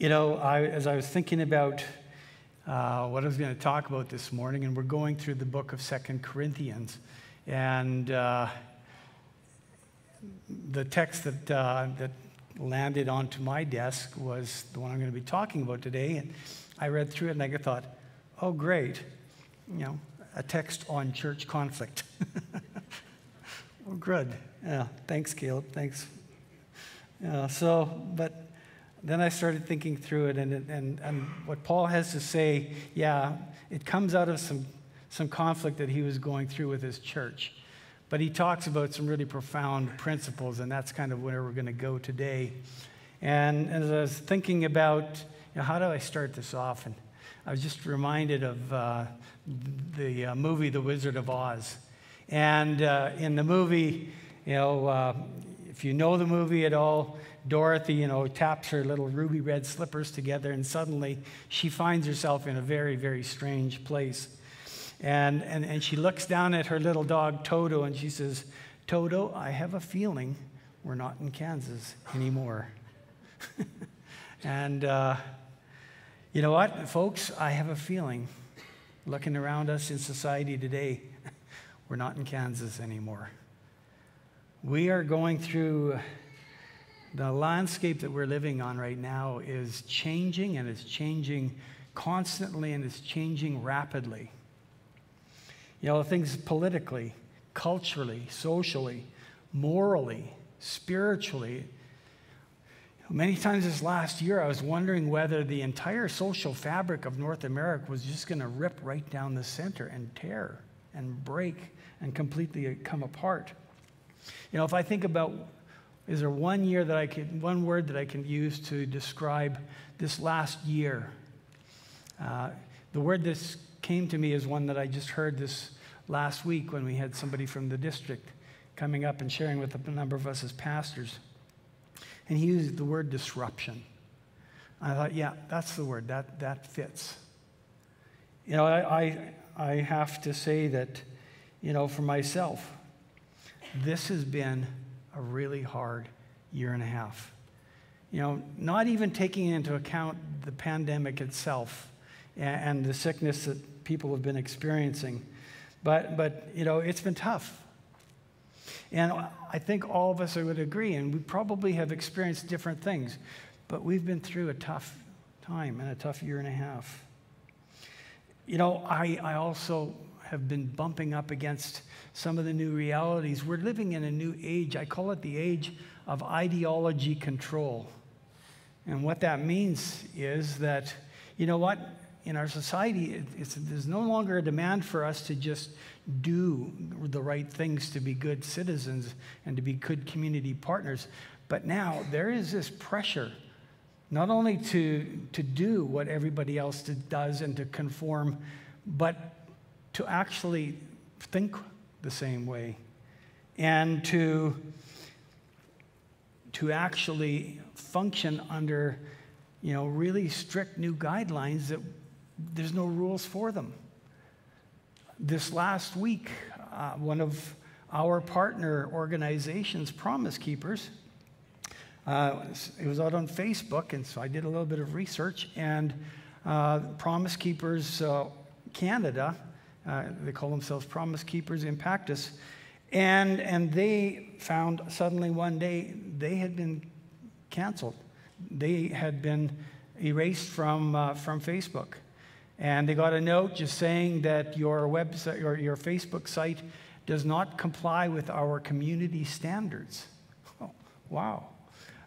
You know, I, as I was thinking about uh, what I was going to talk about this morning, and we're going through the book of Second Corinthians, and uh, the text that, uh, that landed onto my desk was the one I'm going to be talking about today. And I read through it and I thought, oh, great, you know, a text on church conflict. well, good. Yeah, thanks, Caleb. Thanks. Yeah, so, but then I started thinking through it, and, and, and what Paul has to say, yeah, it comes out of some, some conflict that he was going through with his church. But he talks about some really profound principles, and that's kind of where we're going to go today. And as I was thinking about you know, how do I start this off, and I was just reminded of uh, the uh, movie The Wizard of Oz. And uh, in the movie, you know, uh, if you know the movie at all, Dorothy, you know, taps her little ruby red slippers together, and suddenly she finds herself in a very, very strange place. And, and, and she looks down at her little dog, Toto, and she says, Toto, I have a feeling we're not in Kansas anymore. and uh, you know what, folks? I have a feeling, looking around us in society today, we're not in Kansas anymore. We are going through the landscape that we're living on right now is changing and it's changing constantly and it's changing rapidly. You know, things politically, culturally, socially, morally, spiritually. Many times this last year, I was wondering whether the entire social fabric of North America was just going to rip right down the center and tear and break and completely come apart. You know, if I think about is there one year that I can, one word that I can use to describe this last year? Uh, the word this came to me is one that I just heard this last week when we had somebody from the district coming up and sharing with a number of us as pastors. And he used the word disruption. I thought, yeah, that's the word. That, that fits. You know, I, I, I have to say that, you know, for myself, this has been a really hard year and a half. You know, not even taking into account the pandemic itself and, and the sickness that people have been experiencing. But, but, you know, it's been tough. And I think all of us would agree, and we probably have experienced different things, but we've been through a tough time and a tough year and a half. You know, I, I also have been bumping up against some of the new realities. We're living in a new age. I call it the age of ideology control. And what that means is that, you know what? in our society, there's no longer a demand for us to just do the right things to be good citizens and to be good community partners. But now there is this pressure not only to, to do what everybody else does and to conform, but to actually think the same way and to, to actually function under you know, really strict new guidelines that there's no rules for them. This last week, uh, one of our partner organizations, Promise Keepers, uh, it was out on Facebook, and so I did a little bit of research. And uh, Promise Keepers uh, Canada, uh, they call themselves Promise Keepers in Us, and, and they found suddenly one day they had been canceled. They had been erased from, uh, from Facebook. And they got a note just saying that your website or your Facebook site does not comply with our community standards. Oh, wow.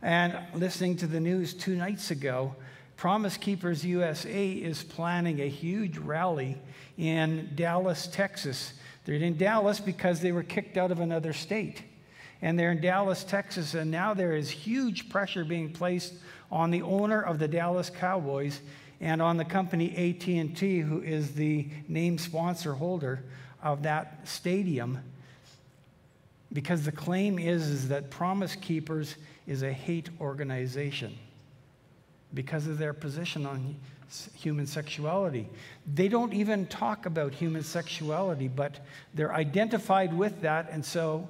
And listening to the news two nights ago, Promise Keepers USA is planning a huge rally in Dallas, Texas. They're in Dallas because they were kicked out of another state. And they're in Dallas, Texas, and now there is huge pressure being placed on the owner of the Dallas Cowboys and on the company AT&T, who is the name sponsor holder of that stadium, because the claim is, is that Promise Keepers is a hate organization because of their position on human sexuality. They don't even talk about human sexuality, but they're identified with that, and so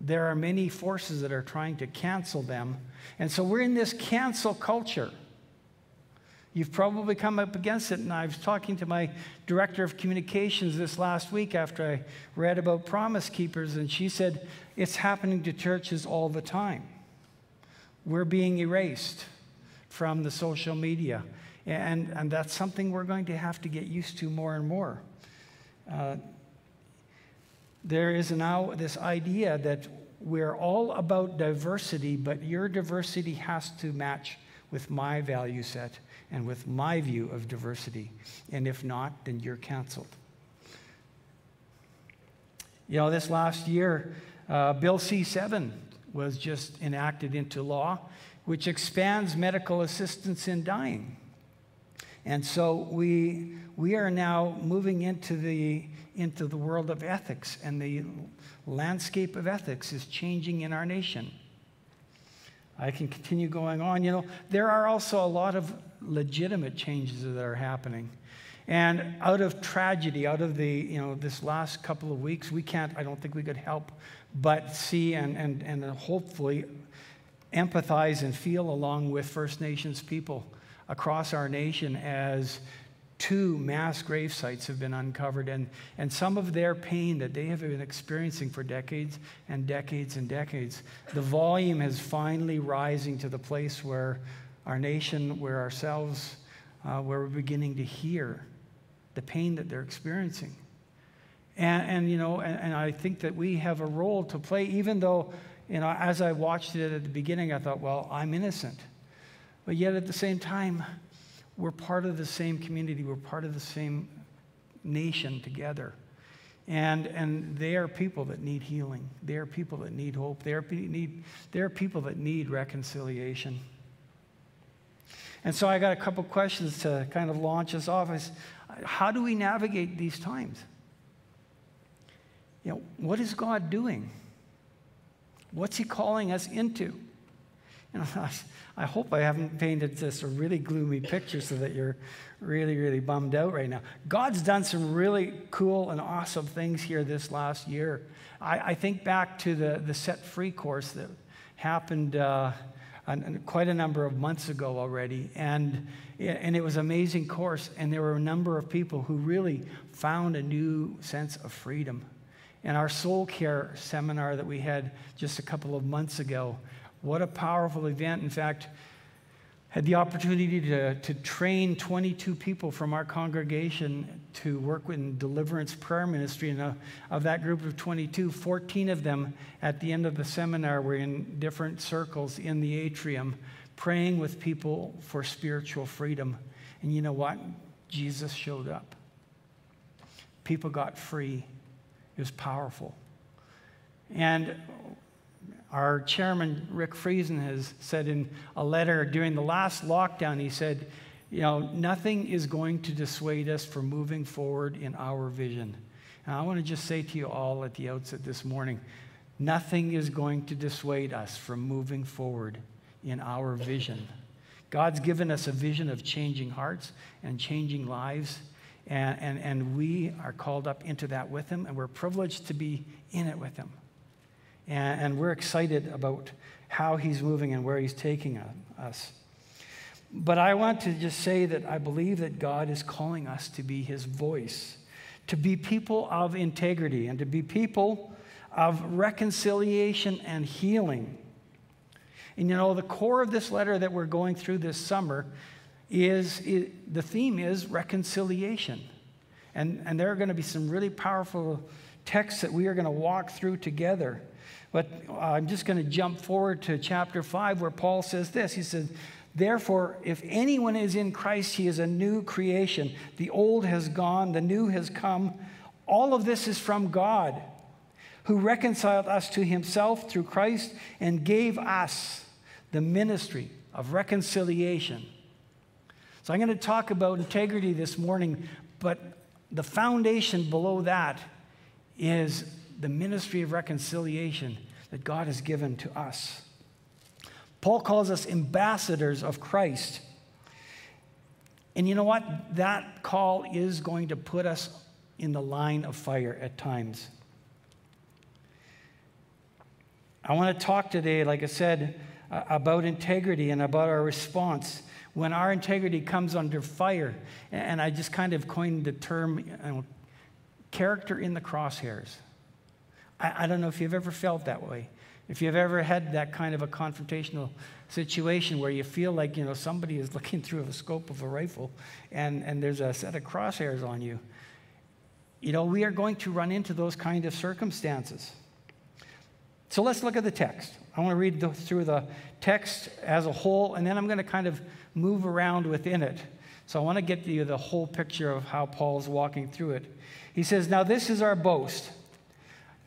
there are many forces that are trying to cancel them And so we're in this cancel culture. You've probably come up against it. And I was talking to my director of communications this last week after I read about Promise Keepers, and she said, It's happening to churches all the time. We're being erased from the social media. And, and that's something we're going to have to get used to more and more. Uh, there is now this idea that we're all about diversity, but your diversity has to match with my value set and with my view of diversity. And if not, then you're canceled. You know, this last year, uh, Bill C 7 was just enacted into law, which expands medical assistance in dying. And so we, we are now moving into the, into the world of ethics, and the landscape of ethics is changing in our nation. I can continue going on. You know, there are also a lot of legitimate changes that are happening. And out of tragedy, out of the, you know, this last couple of weeks, we can't, I don't think we could help but see and, and, and hopefully empathize and feel along with First Nations people across our nation as two mass grave sites have been uncovered, and, and some of their pain that they have been experiencing for decades and decades and decades, the volume is finally rising to the place where our nation, where ourselves, uh, where we're beginning to hear the pain that they're experiencing. And, and you know, and, and I think that we have a role to play, even though, you know, as I watched it at the beginning, I thought, well, I'm innocent. But yet at the same time, we're part of the same community, we're part of the same nation together. And, and they are people that need healing. They are people that need hope. They are, need, they are people that need reconciliation. And so I got a couple questions to kind of launch us off. Is how do we navigate these times? You know, what is God doing? What's He calling us into? You know, I hope I haven't painted this a really gloomy picture so that you're really, really bummed out right now. God's done some really cool and awesome things here this last year. I, I think back to the, the Set Free course that happened uh, quite a number of months ago already. And, and it was an amazing course. And there were a number of people who really found a new sense of freedom. And our soul care seminar that we had just a couple of months ago what a powerful event. In fact, had the opportunity to, to train 22 people from our congregation to work in deliverance prayer ministry. And uh, of that group of 22, 14 of them at the end of the seminar were in different circles in the atrium praying with people for spiritual freedom. And you know what? Jesus showed up. People got free. It was powerful. And our chairman, Rick Friesen, has said in a letter during the last lockdown, he said, you know, nothing is going to dissuade us from moving forward in our vision. And I want to just say to you all at the outset this morning, nothing is going to dissuade us from moving forward in our vision. God's given us a vision of changing hearts and changing lives, and, and, and we are called up into that with Him, and we're privileged to be in it with Him. And, and we're excited about how he's moving and where he's taking us. But I want to just say that I believe that God is calling us to be his voice, to be people of integrity, and to be people of reconciliation and healing. And you know, the core of this letter that we're going through this summer is, is the theme is reconciliation. And, and there are going to be some really powerful texts that we are going to walk through together. But uh, I'm just going to jump forward to chapter 5 where Paul says this. He says, Therefore, if anyone is in Christ, he is a new creation. The old has gone, the new has come. All of this is from God, who reconciled us to himself through Christ and gave us the ministry of reconciliation. So I'm going to talk about integrity this morning, but the foundation below that is the ministry of reconciliation that God has given to us. Paul calls us ambassadors of Christ. And you know what? That call is going to put us in the line of fire at times. I want to talk today, like I said, about integrity and about our response when our integrity comes under fire. And I just kind of coined the term you know, character in the crosshairs. I, I don't know if you've ever felt that way. If you've ever had that kind of a confrontational situation where you feel like you know somebody is looking through a scope of a rifle and, and there's a set of crosshairs on you, you know, we are going to run into those kind of circumstances. So let's look at the text. I want to read the, through the text as a whole, and then I'm going to kind of move around within it. So I want to get you the whole picture of how Paul's walking through it. He says, Now this is our boast.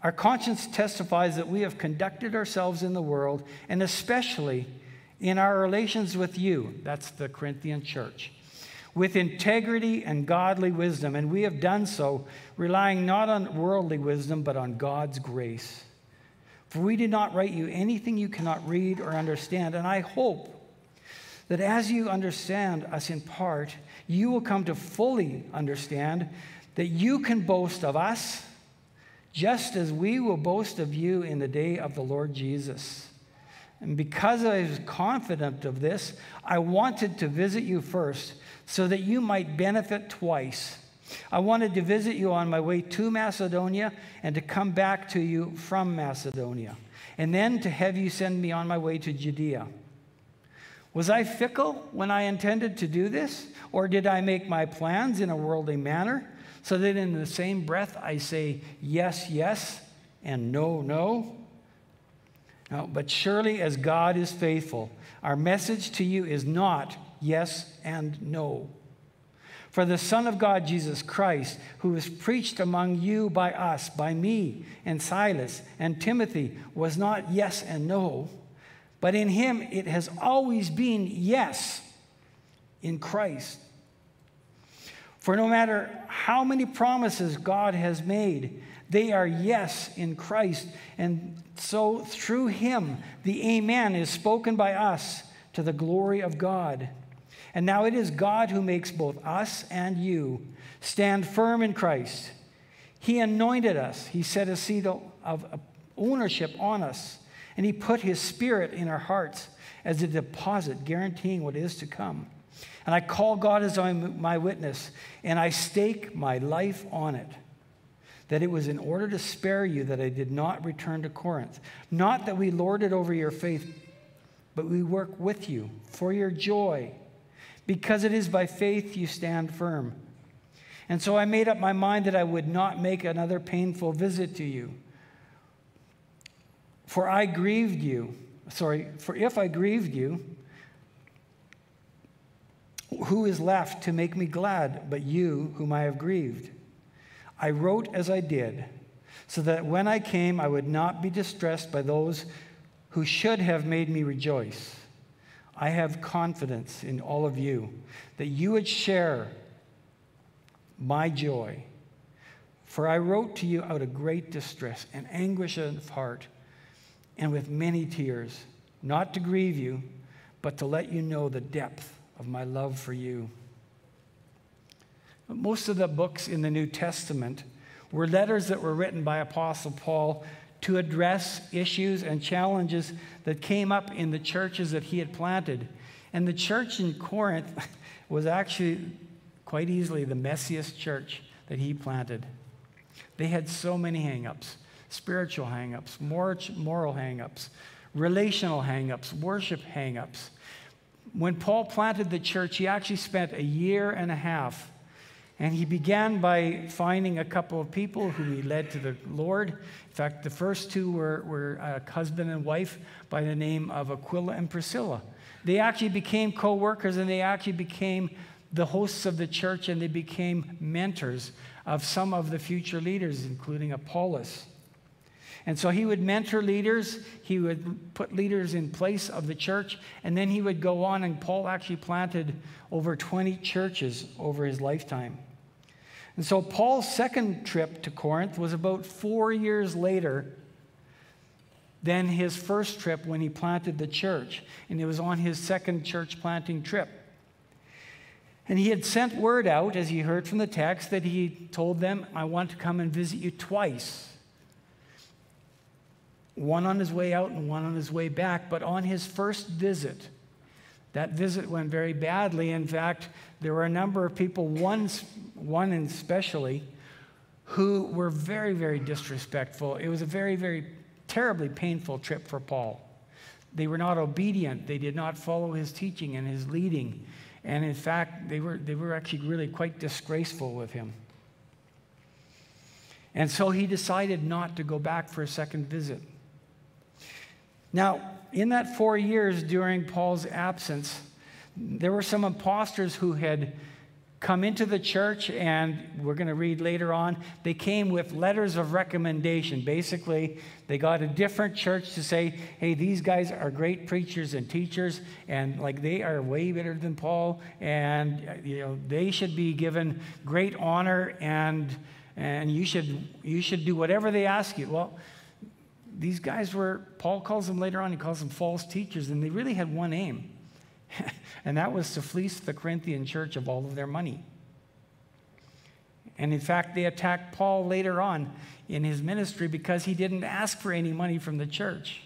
Our conscience testifies that we have conducted ourselves in the world, and especially in our relations with you, that's the Corinthian church, with integrity and godly wisdom. And we have done so relying not on worldly wisdom, but on God's grace. For we did not write you anything you cannot read or understand. And I hope that as you understand us in part, you will come to fully understand that you can boast of us just as we will boast of you in the day of the Lord Jesus. And because I was confident of this, I wanted to visit you first so that you might benefit twice. I wanted to visit you on my way to Macedonia and to come back to you from Macedonia, and then to have you send me on my way to Judea. Was I fickle when I intended to do this? Or did I make my plans in a worldly manner so that in the same breath I say yes, yes, and no, no? No, but surely as God is faithful, our message to you is not yes and no. For the Son of God, Jesus Christ, who was preached among you by us, by me and Silas and Timothy, was not yes and no, but in him it has always been yes in Christ. For no matter how many promises God has made, they are yes in Christ. And so through him, the Amen is spoken by us to the glory of God. And now it is God who makes both us and you stand firm in Christ. He anointed us, He set a seat of ownership on us, and He put His Spirit in our hearts as a deposit guaranteeing what is to come. And I call God as my witness, and I stake my life on it. That it was in order to spare you that I did not return to Corinth. Not that we lorded over your faith, but we work with you for your joy because it is by faith you stand firm. And so I made up my mind that I would not make another painful visit to you. For I grieved you. Sorry, for if I grieved you, who is left to make me glad but you, whom I have grieved? I wrote as I did, so that when I came, I would not be distressed by those who should have made me rejoice. I have confidence in all of you that you would share my joy. For I wrote to you out of great distress and anguish of heart and with many tears, not to grieve you, but to let you know the depth of my love for you. Most of the books in the New Testament were letters that were written by Apostle Paul to address issues and challenges that came up in the churches that he had planted. And the church in Corinth was actually quite easily the messiest church that he planted. They had so many hangups spiritual hangups, moral hangups, relational hangups, worship hangups. When Paul planted the church, he actually spent a year and a half and he began by finding a couple of people who he led to the Lord. In fact, the first two were, were a husband and wife by the name of Aquila and Priscilla. They actually became co workers and they actually became the hosts of the church and they became mentors of some of the future leaders, including Apollos. And so he would mentor leaders, he would put leaders in place of the church, and then he would go on, and Paul actually planted over 20 churches over his lifetime. And so Paul's second trip to Corinth was about four years later than his first trip when he planted the church. And it was on his second church planting trip. And he had sent word out, as you heard from the text, that he told them, I want to come and visit you twice. One on his way out and one on his way back. But on his first visit, that visit went very badly. In fact, there were a number of people, one, one especially, who were very, very disrespectful. It was a very, very terribly painful trip for Paul. They were not obedient, they did not follow his teaching and his leading. And in fact, they were, they were actually really quite disgraceful with him. And so he decided not to go back for a second visit. Now, in that four years during Paul's absence, there were some impostors who had come into the church, and we're going to read later on, they came with letters of recommendation. Basically, they got a different church to say, hey, these guys are great preachers and teachers, and like they are way better than Paul, and you know, they should be given great honor, and, and you, should, you should do whatever they ask you. Well, these guys were, Paul calls them later on, he calls them false teachers, and they really had one aim, and that was to fleece the Corinthian church of all of their money. And in fact, they attacked Paul later on in his ministry because he didn't ask for any money from the church.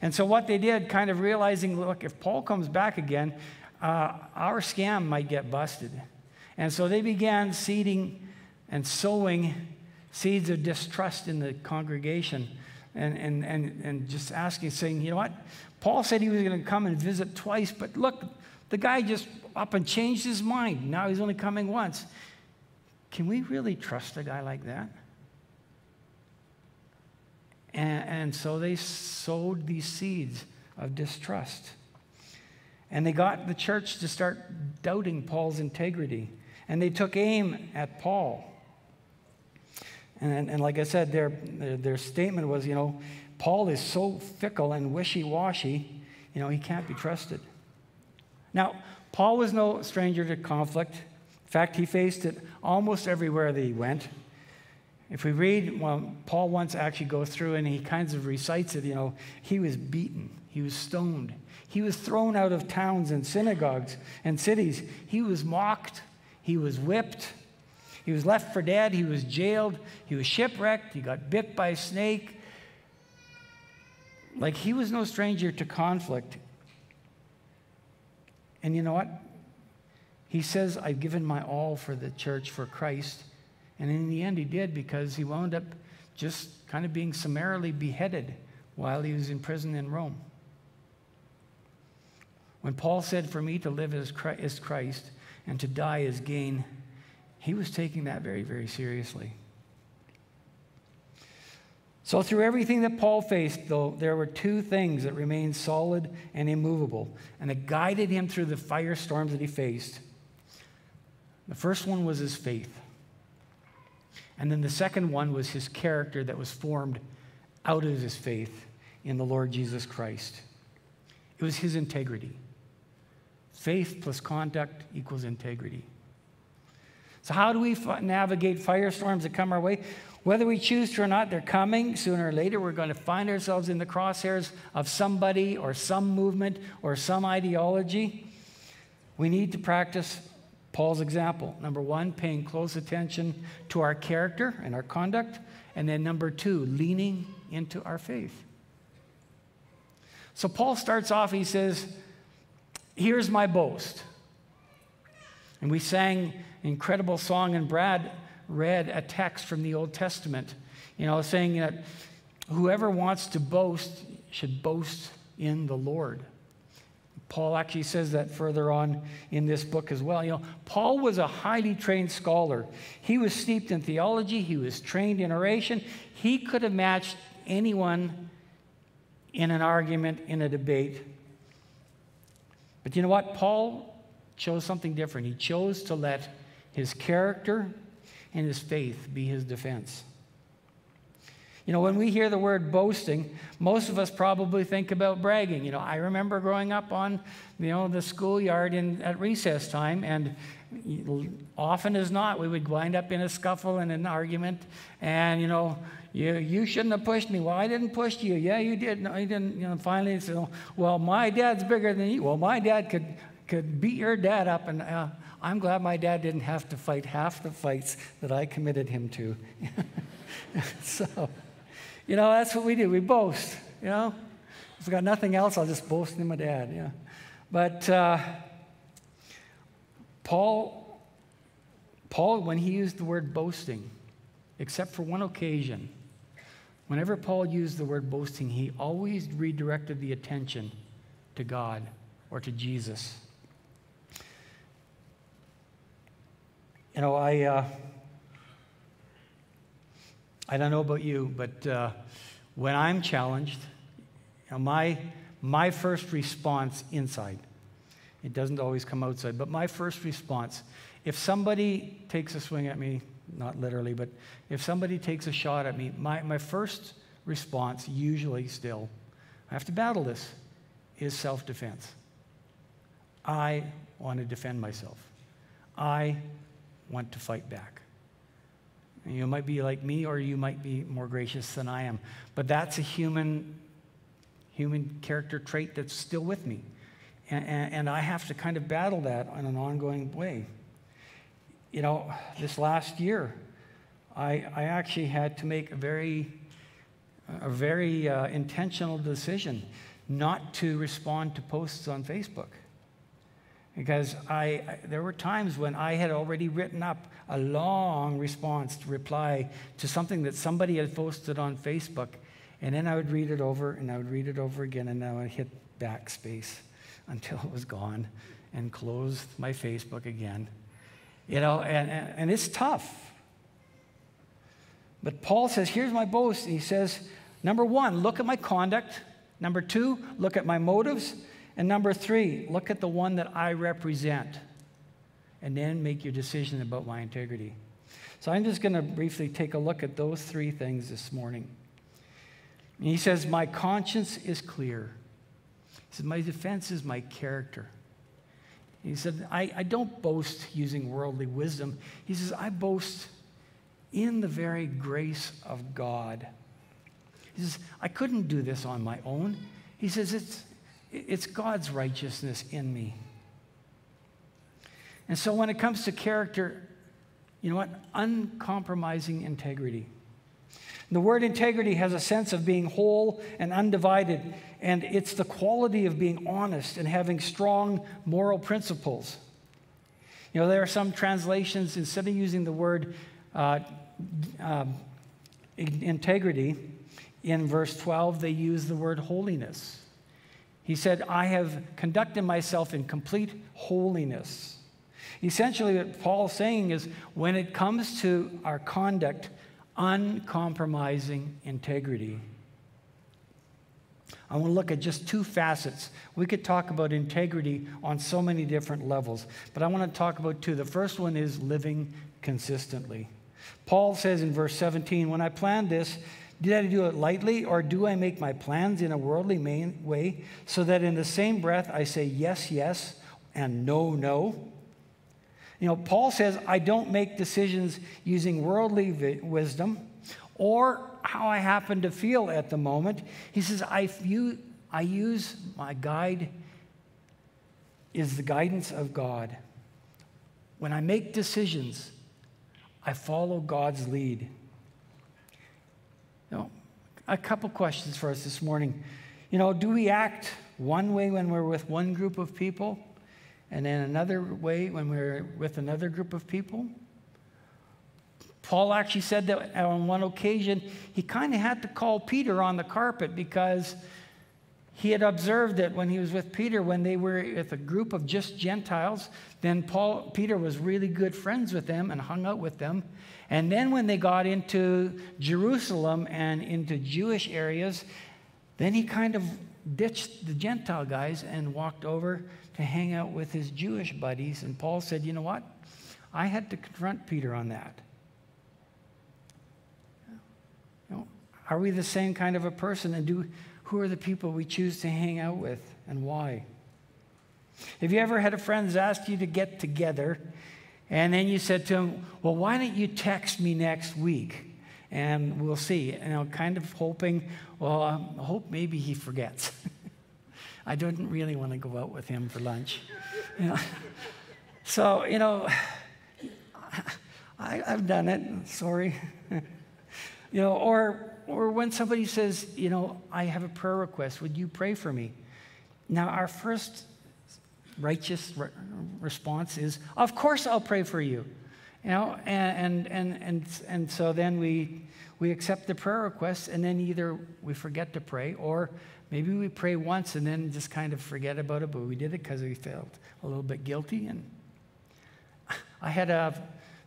And so, what they did, kind of realizing, look, if Paul comes back again, uh, our scam might get busted. And so they began seeding and sowing seeds of distrust in the congregation and, and, and, and just asking, saying, you know what? Paul said he was going to come and visit twice, but look, the guy just up and changed his mind. Now he's only coming once. Can we really trust a guy like that? And, and so they sowed these seeds of distrust. And they got the church to start doubting Paul's integrity. And they took aim at Paul. And, and like I said, their, their, statement was, you know, Paul is so fickle and wishy washy, you know, he can't be trusted. Now, Paul was no stranger to conflict. In fact, he faced it almost everywhere that he went. If we read, well, Paul once actually goes through and he kind of recites it, you know, he was beaten, he was stoned, he was thrown out of towns and synagogues and cities, he was mocked, he was whipped, he was left for dead. He was jailed. He was shipwrecked. He got bit by a snake. Like he was no stranger to conflict. And you know what? He says, I've given my all for the church, for Christ. And in the end, he did because he wound up just kind of being summarily beheaded while he was in prison in Rome. When Paul said, For me to live is Christ and to die is gain, he was taking that very, very seriously. So, through everything that Paul faced, though, there were two things that remained solid and immovable, and that guided him through the firestorms that he faced. The first one was his faith. And then the second one was his character that was formed out of his faith in the Lord Jesus Christ. It was his integrity. Faith plus conduct equals integrity. So, how do we navigate firestorms that come our way? Whether we choose to or not, they're coming. Sooner or later, we're going to find ourselves in the crosshairs of somebody or some movement or some ideology. We need to practice Paul's example. Number one, paying close attention to our character and our conduct. And then number two, leaning into our faith. So Paul starts off, he says, Here's my boast. And we sang incredible song, and Brad read a text from the Old Testament, you know, saying that whoever wants to boast should boast in the Lord. Paul actually says that further on in this book as well. You know, Paul was a highly trained scholar. He was steeped in theology, he was trained in oration. He could have matched anyone in an argument, in a debate. But you know what? Paul chose something different. He chose to let his character and his faith be his defense. You know, when we hear the word boasting, most of us probably think about bragging. You know, I remember growing up on, you know, the schoolyard in, at recess time, and often as not, we would wind up in a scuffle and an argument, and, you know, you, you shouldn't have pushed me. Well, I didn't push you. Yeah, you did. No, you didn't. You know, finally, well, my dad's bigger than you. Well, my dad could, could beat your dad up, and uh, I'm glad my dad didn't have to fight half the fights that I committed him to. so, You know, that's what we do. We boast, you know. If I've got nothing else, I'll just boast in my dad, yeah. But uh, Paul, Paul, when he used the word boasting, except for one occasion, whenever Paul used the word boasting, he always redirected the attention to God or to Jesus. You know, I, uh, I don't know about you, but uh, when I'm challenged, you know, my, my first response inside, it doesn't always come outside, but my first response, if somebody takes a swing at me, not literally, but if somebody takes a shot at me, my, my first response, usually still, I have to battle this, is self defense. I want to defend myself. I want to fight back. You might be like me, or you might be more gracious than I am. But that's a human, human character trait that's still with me. And, and, and I have to kind of battle that in an ongoing way. You know, this last year, I, I actually had to make a very, a very uh, intentional decision not to respond to posts on Facebook because I, there were times when I had already written up a long response to reply to something that somebody had posted on Facebook, and then I would read it over and I would read it over again, and I would hit backspace until it was gone and close my Facebook again. You know, and, and, and it's tough. But Paul says, here's my boast. He says, number one, look at my conduct. Number two, look at my motives. And number three, look at the one that I represent and then make your decision about my integrity. So I'm just going to briefly take a look at those three things this morning. And he says, My conscience is clear. He said, My defense is my character. He said, I, I don't boast using worldly wisdom. He says, I boast in the very grace of God. He says, I couldn't do this on my own. He says, It's, it's God's righteousness in me. And so when it comes to character, you know what? Uncompromising integrity. The word integrity has a sense of being whole and undivided, and it's the quality of being honest and having strong moral principles. You know, there are some translations, instead of using the word uh, uh, integrity, in verse 12, they use the word holiness. He said, I have conducted myself in complete holiness. Essentially, what Paul's saying is when it comes to our conduct, uncompromising integrity. I want to look at just two facets. We could talk about integrity on so many different levels, but I want to talk about two. The first one is living consistently. Paul says in verse 17, When I planned this, did I do it lightly, or do I make my plans in a worldly way so that in the same breath I say yes, yes, and no, no? You know, Paul says, I don't make decisions using worldly wisdom or how I happen to feel at the moment. He says, I, I use my guide is the guidance of God. When I make decisions, I follow God's lead. You know, a couple questions for us this morning. You know, do we act one way when we're with one group of people and then another way when we're with another group of people? Paul actually said that on one occasion he kind of had to call Peter on the carpet because he had observed that when he was with Peter, when they were with a group of just Gentiles, then Paul, Peter was really good friends with them and hung out with them. And then when they got into Jerusalem and into Jewish areas, then he kind of ditched the Gentile guys and walked over to hang out with his Jewish buddies. And Paul said, You know what? I had to confront Peter on that. You know, are we the same kind of a person? And do, who are the people we choose to hang out with and why? Have you ever had a friend ask you to get together and then you said to him, Well, why don't you text me next week? And we'll see. And I'm kind of hoping, well, I hope maybe he forgets. I didn't really want to go out with him for lunch. You know? So, you know, I, have done it. Sorry. you know, or or when somebody says, you know, I have a prayer request, would you pray for me? Now, our first righteous re- response is, of course I'll pray for you. You know, and, and, and, and, and so then we, we accept the prayer request, and then either we forget to pray, or maybe we pray once and then just kind of forget about it, but we did it because we felt a little bit guilty. And I had a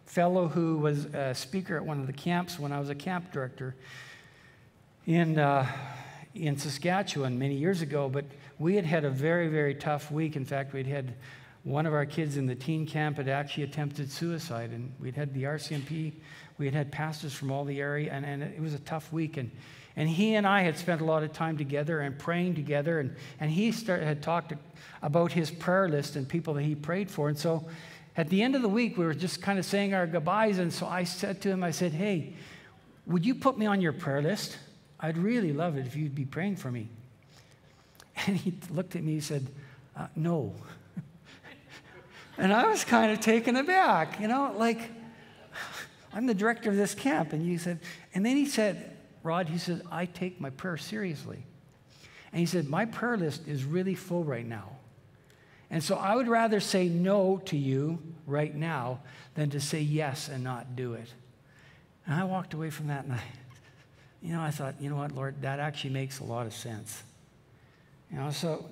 fellow who was a speaker at one of the camps when I was a camp director in, uh, in Saskatchewan many years ago, but we had had a very, very tough week. In fact, we'd had one of our kids in the teen camp had actually attempted suicide, and we'd had the RCMP, we had had pastors from all the area, and, and it was a tough week. And, and he and I had spent a lot of time together and praying together, and, and he started, had talked about his prayer list and people that he prayed for. And so at the end of the week, we were just kind of saying our goodbyes, and so I said to him, I said, Hey, would you put me on your prayer list? I'd really love it if you'd be praying for me. And he looked at me and said, uh, No. and I was kind of taken aback, you know, like, I'm the director of this camp. And he said, and then he said, Rod, he said, I take my prayer seriously. And he said, My prayer list is really full right now. And so I would rather say no to you right now than to say yes and not do it. And I walked away from that I, you know, I thought, you know what, Lord, that actually makes a lot of sense. You know, so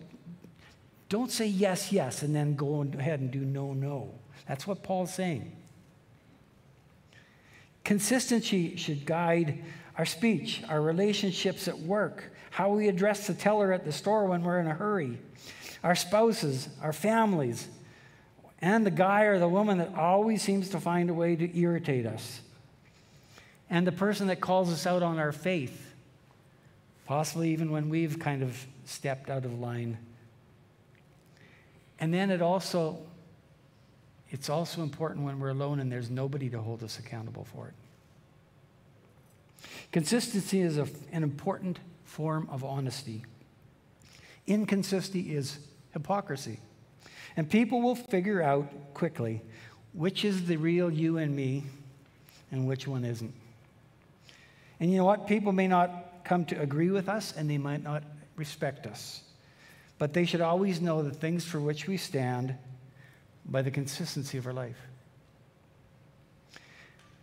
don't say yes, yes, and then go ahead and do no, no. That's what Paul's saying. Consistency should guide our speech, our relationships at work, how we address the teller at the store when we're in a hurry, our spouses, our families, and the guy or the woman that always seems to find a way to irritate us, and the person that calls us out on our faith, possibly even when we've kind of stepped out of line. And then it also it's also important when we're alone and there's nobody to hold us accountable for it. Consistency is a, an important form of honesty. Inconsistency is hypocrisy. And people will figure out quickly which is the real you and me and which one isn't. And you know what? People may not come to agree with us and they might not respect us. But they should always know the things for which we stand by the consistency of our life.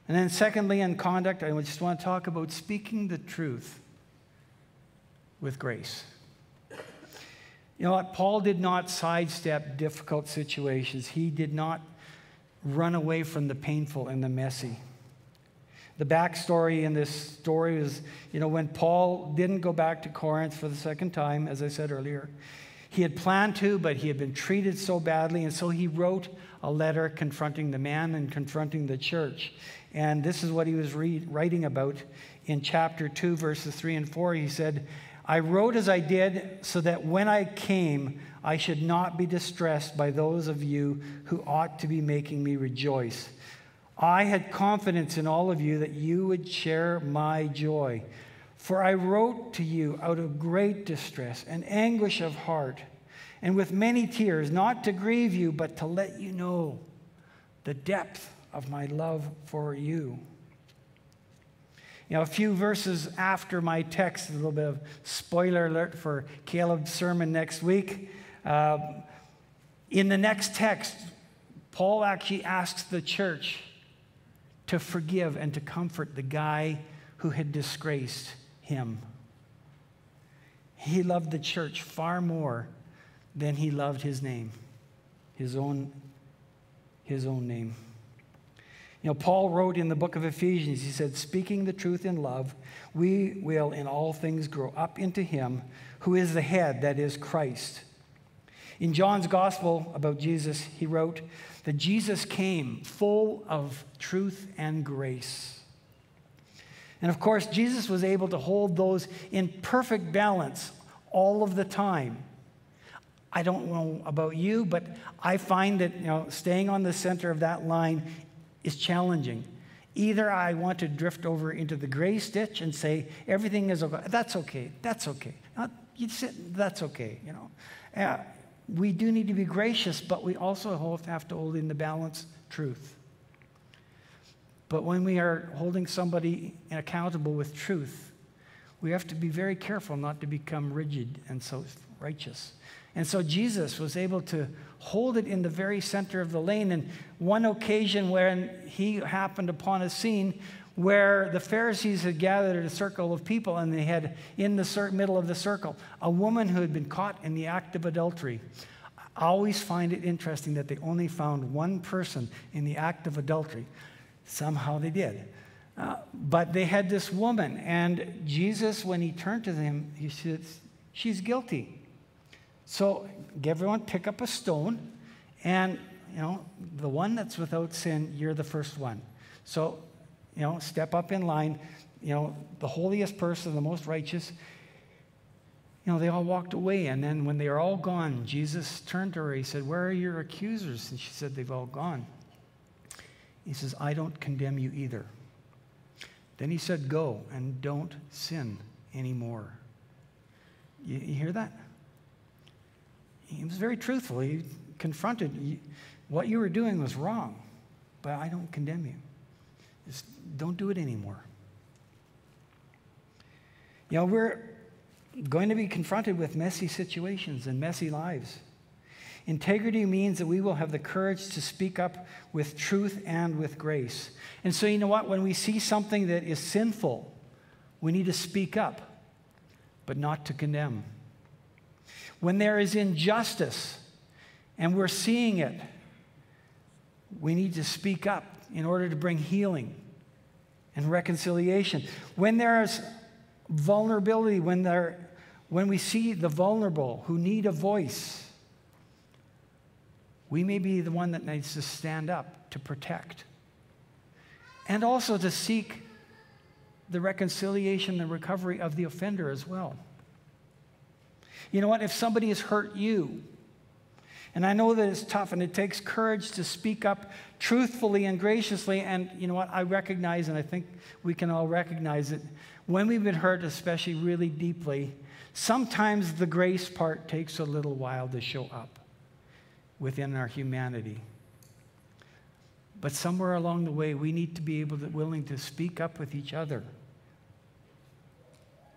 And then, secondly, in conduct, I just want to talk about speaking the truth with grace. You know what? Paul did not sidestep difficult situations, he did not run away from the painful and the messy. The backstory in this story is, you know, when Paul didn't go back to Corinth for the second time, as I said earlier, he had planned to, but he had been treated so badly, and so he wrote a letter confronting the man and confronting the church. And this is what he was read, writing about in chapter 2, verses 3 and 4. He said, I wrote as I did so that when I came, I should not be distressed by those of you who ought to be making me rejoice. I had confidence in all of you that you would share my joy. For I wrote to you out of great distress and anguish of heart, and with many tears, not to grieve you, but to let you know the depth of my love for you. You know, a few verses after my text, a little bit of spoiler alert for Caleb's sermon next week. Uh, in the next text, Paul actually asks the church to forgive and to comfort the guy who had disgraced him. He loved the church far more than he loved his name, his own, his own name. You know, Paul wrote in the book of Ephesians, he said, Speaking the truth in love, we will in all things grow up into him who is the head, that is Christ. In John's gospel about Jesus, he wrote that Jesus came full of truth and grace. And of course, Jesus was able to hold those in perfect balance all of the time. I don't know about you, but I find that you know, staying on the center of that line is challenging. Either I want to drift over into the grace ditch and say everything is okay. That's okay. That's okay. Not, you sit. That's okay. You know, uh, we do need to be gracious, but we also have to hold in the balance truth. But when we are holding somebody accountable with truth, we have to be very careful not to become rigid and so righteous. And so Jesus was able to hold it in the very center of the lane. And one occasion when he happened upon a scene where the Pharisees had gathered a circle of people and they had in the middle of the circle a woman who had been caught in the act of adultery. I always find it interesting that they only found one person in the act of adultery. Somehow they did. Uh, but they had this woman, and Jesus, when he turned to them, he said, She's guilty. So everyone pick up a stone, and you know, the one that's without sin, you're the first one. So, you know, step up in line. You know, the holiest person, the most righteous. You know, they all walked away, and then when they were all gone, Jesus turned to her. He said, Where are your accusers? And she said, They've all gone. He says, I don't condemn you either. Then he said, Go and don't sin anymore. You, you hear that? he was very truthful. He confronted what you were doing was wrong, but I don't condemn you. Just don't do it anymore. You know, we're going to be confronted with messy situations and messy lives. Integrity means that we will have the courage to speak up with truth and with grace. And so, you know what? When we see something that is sinful, we need to speak up, but not to condemn when there is injustice and we're seeing it, we need to speak up in order to bring healing and reconciliation. When there's vulnerability, when, there, when we see the vulnerable who need a voice, we may be the one that needs to stand up to protect and also to seek the reconciliation and recovery of the offender as well. You know what? If somebody has hurt you, and I know that it's tough and it takes courage to speak up truthfully and graciously. And you know what? I recognize, and I think we can all recognize it, when we've been hurt, especially really deeply, sometimes the grace part takes a little while to show up within our humanity. But somewhere along the way, we need to be able to, willing to speak up with each other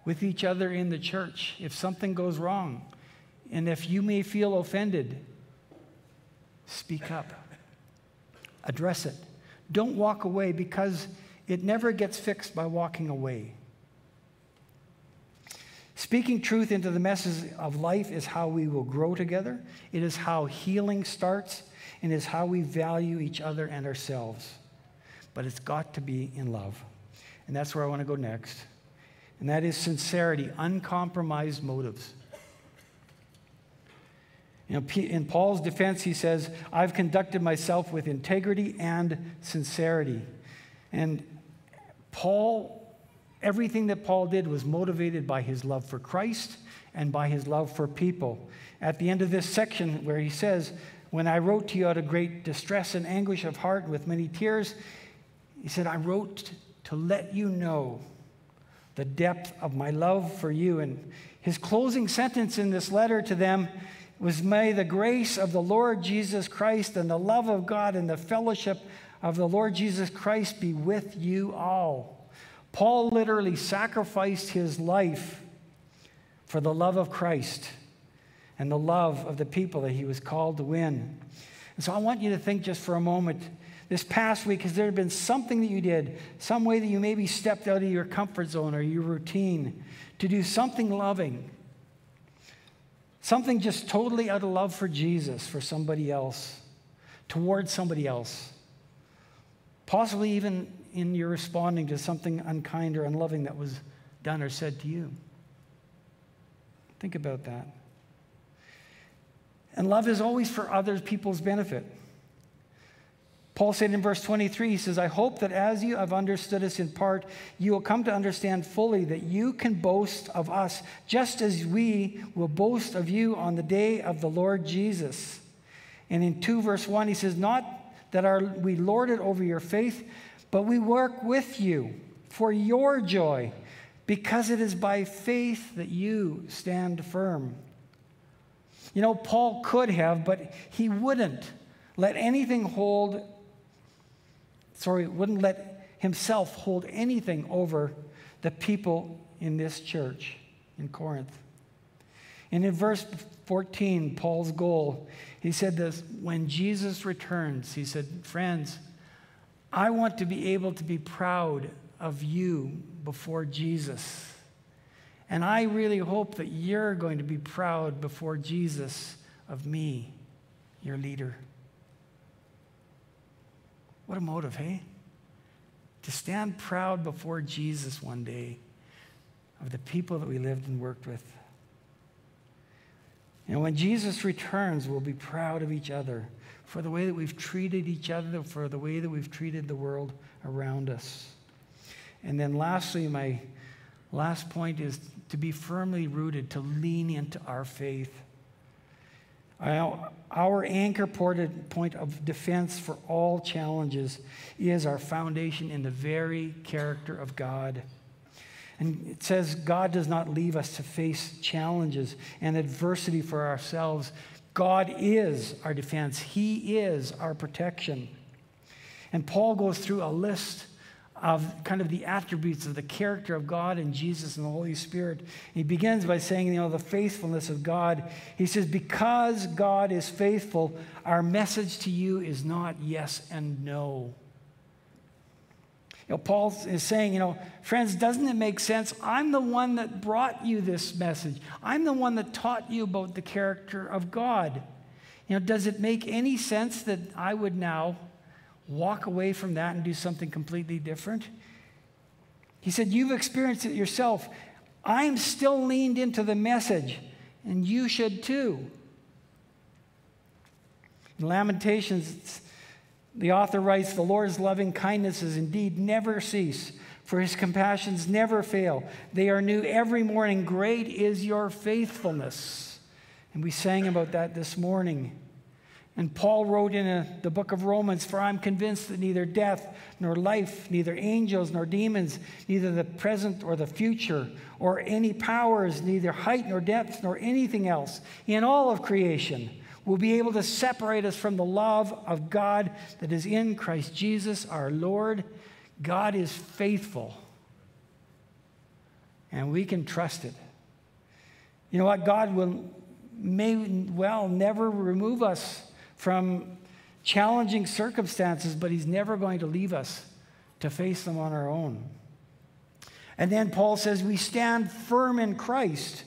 with each other in the church if something goes wrong. And if you may feel offended, speak up, address it. Don't walk away because it never gets fixed by walking away. Speaking truth into the messes of life is how we will grow together. It is how healing starts and is how we value each other and ourselves. But it's got to be in love. And that's where I want to go next and that is sincerity, uncompromised motives. You know, in Paul's defense, he says, I've conducted myself with integrity and sincerity. And Paul, everything that Paul did was motivated by his love for Christ and by his love for people. At the end of this section, where he says, When I wrote to you out of great distress and anguish of heart with many tears, he said, I wrote to let you know the depth of my love for you. And his closing sentence in this letter to them was May the grace of the Lord Jesus Christ and the love of God and the fellowship of the Lord Jesus Christ be with you all. Paul literally sacrificed his life for the love of Christ and the love of the people that he was called to win. And so I want you to think just for a moment this past week, has there been something that you did, some way that you maybe stepped out of your comfort zone or your routine to do something loving? Something just totally out of love for Jesus, for somebody else, towards somebody else. Possibly even in your responding to something unkind or unloving that was done or said to you. Think about that. And love is always for other people's benefit. Paul said in verse 23, he says, I hope that as you have understood us in part, you will come to understand fully that you can boast of us, just as we will boast of you on the day of the Lord Jesus. And in 2 verse 1, he says, Not that our, we lord it over your faith, but we work with you for your joy, because it is by faith that you stand firm. You know, Paul could have, but he wouldn't let anything hold sorry, wouldn't let himself hold anything over the people in this church in Corinth. And in verse 14, Paul's goal, he said this when Jesus returns, he said, Friends, I want to be able to be proud of you before Jesus. And I really hope that you're going to be proud before Jesus of me, your leader. What a motive, hey? To stand proud before Jesus one day of the people that we lived and worked with. And when Jesus returns, we'll be proud of each other for the way that we've treated each other, for the way that we've treated the world around us. And then, lastly, my last point is to be firmly rooted, to lean into our faith. Our anchor point of defense for all challenges is our foundation in the very character of God. And it says God does not leave us to face challenges and adversity for ourselves. God is our defense, He is our protection. And Paul goes through a list of kind of the attributes of the character of God and Jesus and the Holy Spirit. He begins by saying, you know, the faithfulness of God. He says, Because God is faithful, our message to you is not yes and no. You know, Paul is saying, you know, friends, doesn't it make sense? I'm the one that brought you this message. I'm the one that taught you about the character of God. You know, does it make any sense that I would now walk away from that and do something completely different? He said, You've experienced it yourself. I'm still leaned into the message, and you should too. In Lamentations, the author writes The Lord's loving kindnesses indeed never cease, for his compassions never fail. They are new every morning. Great is your faithfulness. And we sang about that this morning. And Paul wrote in a, the book of Romans, For I'm convinced that neither death nor life, neither angels nor demons, neither the present or the future, or any powers, neither height nor depth nor anything else in all of creation will be able to separate us from the love of God that is in Christ Jesus our Lord. God is faithful, and we can trust it. You know what? God will, may well never remove us from challenging circumstances, but He's never going to leave us to face them on our own. And then Paul says, We stand firm in Christ.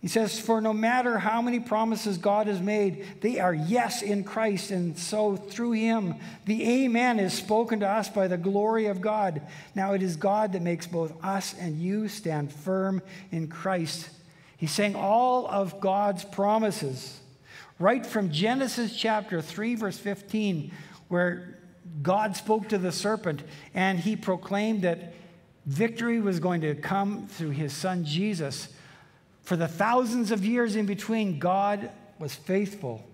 He says, For no matter how many promises God has made, they are yes in Christ. And so through him, the Amen is spoken to us by the glory of God. Now it is God that makes both us and you stand firm in Christ. He's saying all of God's promises, right from Genesis chapter 3, verse 15, where God spoke to the serpent and he proclaimed that victory was going to come through his son Jesus. For the thousands of years in between, God was faithful.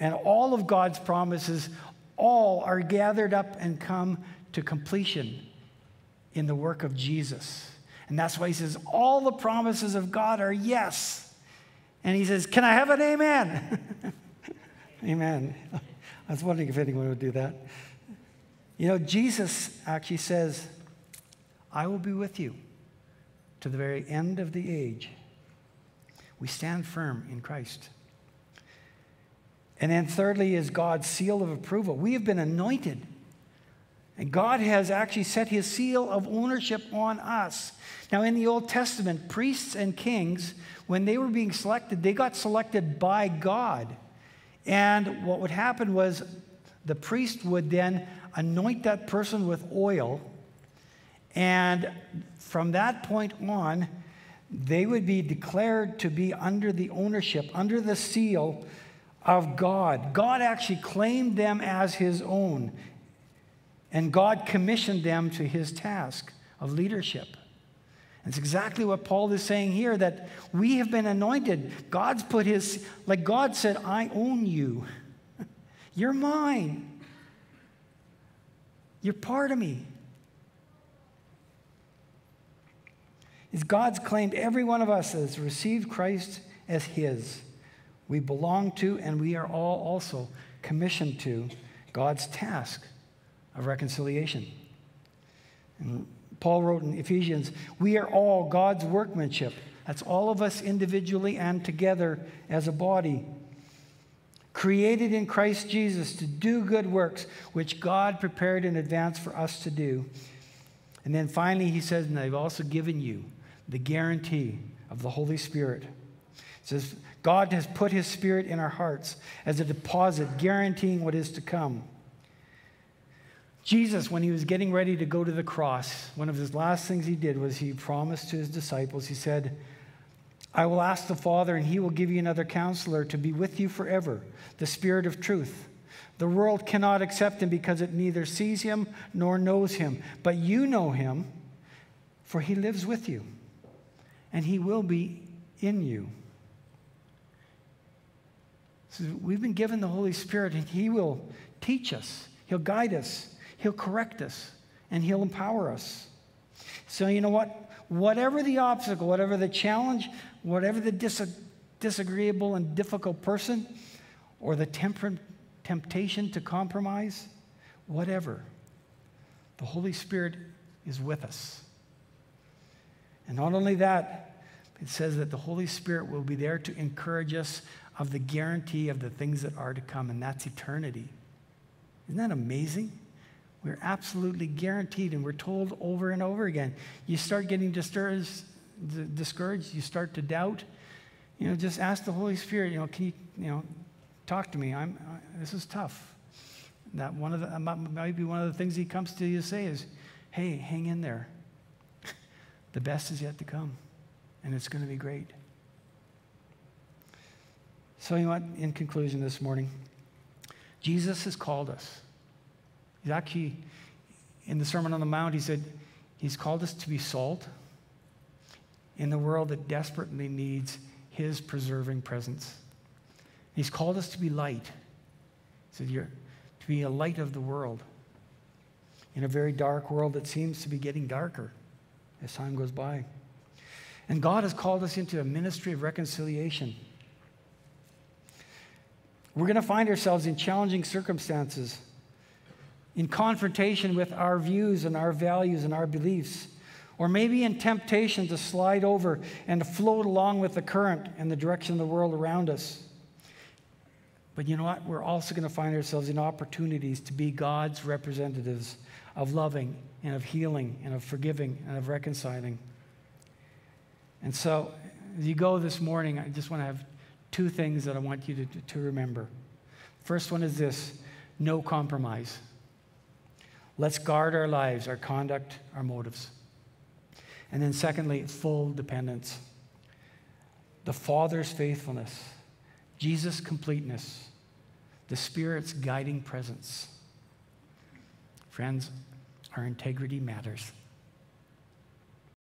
And all of God's promises, all are gathered up and come to completion in the work of Jesus. And that's why he says, all the promises of God are yes. And he says, Can I have an amen? amen. I was wondering if anyone would do that. You know, Jesus actually says, I will be with you to the very end of the age, we stand firm in Christ. And then, thirdly, is God's seal of approval. We have been anointed, and God has actually set his seal of ownership on us. Now, in the Old Testament, priests and kings, when they were being selected, they got selected by God. And what would happen was the priest would then anoint that person with oil and from that point on, they would be declared to be under the ownership, under the seal of God. God actually claimed them as his own, and God commissioned them to his task of leadership. It's exactly what Paul is saying here that we have been anointed. God's put his, like God said, I own you. You're mine. You're part of me. is God's claimed every one of us has received Christ as his. We belong to and we are all also commissioned to God's task of reconciliation. And Paul wrote in Ephesians, we are all God's workmanship. That's all of us individually and together as a body. Created in Christ Jesus to do good works, which God prepared in advance for us to do. And then finally, he says, and I've also given you the guarantee of the Holy Spirit. It says, God has put his Spirit in our hearts as a deposit, guaranteeing what is to come. Jesus, when he was getting ready to go to the cross, one of his last things he did was he promised to his disciples, he said, I will ask the Father, and he will give you another counselor to be with you forever, the Spirit of truth. The world cannot accept him because it neither sees him nor knows him. But you know him, for he lives with you, and he will be in you. So we've been given the Holy Spirit, and he will teach us, he'll guide us, He'll correct us and He'll empower us. So, you know what? Whatever the obstacle, whatever the challenge, whatever the dis- disagreeable and difficult person, or the temper- temptation to compromise, whatever, the Holy Spirit is with us. And not only that, it says that the Holy Spirit will be there to encourage us of the guarantee of the things that are to come, and that's eternity. Isn't that amazing? We're absolutely guaranteed, and we're told over and over again. You start getting discouraged, discouraged, you start to doubt. You know, just ask the Holy Spirit. You know, can you, you know, talk to me? I'm. This is tough. That one of the might be one of the things He comes to you say is, "Hey, hang in there. the best is yet to come, and it's going to be great." So, you know what? In conclusion, this morning, Jesus has called us. Actually, in the Sermon on the Mount, he said, He's called us to be salt in the world that desperately needs His preserving presence. He's called us to be light. He said, You're to be a light of the world in a very dark world that seems to be getting darker as time goes by. And God has called us into a ministry of reconciliation. We're going to find ourselves in challenging circumstances in confrontation with our views and our values and our beliefs, or maybe in temptation to slide over and to float along with the current and the direction of the world around us. But you know what? We're also going to find ourselves in opportunities to be God's representatives of loving and of healing and of forgiving and of reconciling. And so, as you go this morning, I just want to have two things that I want you to, to remember. First one is this no compromise. Let's guard our lives, our conduct, our motives. And then, secondly, full dependence. The Father's faithfulness, Jesus' completeness, the Spirit's guiding presence. Friends, our integrity matters.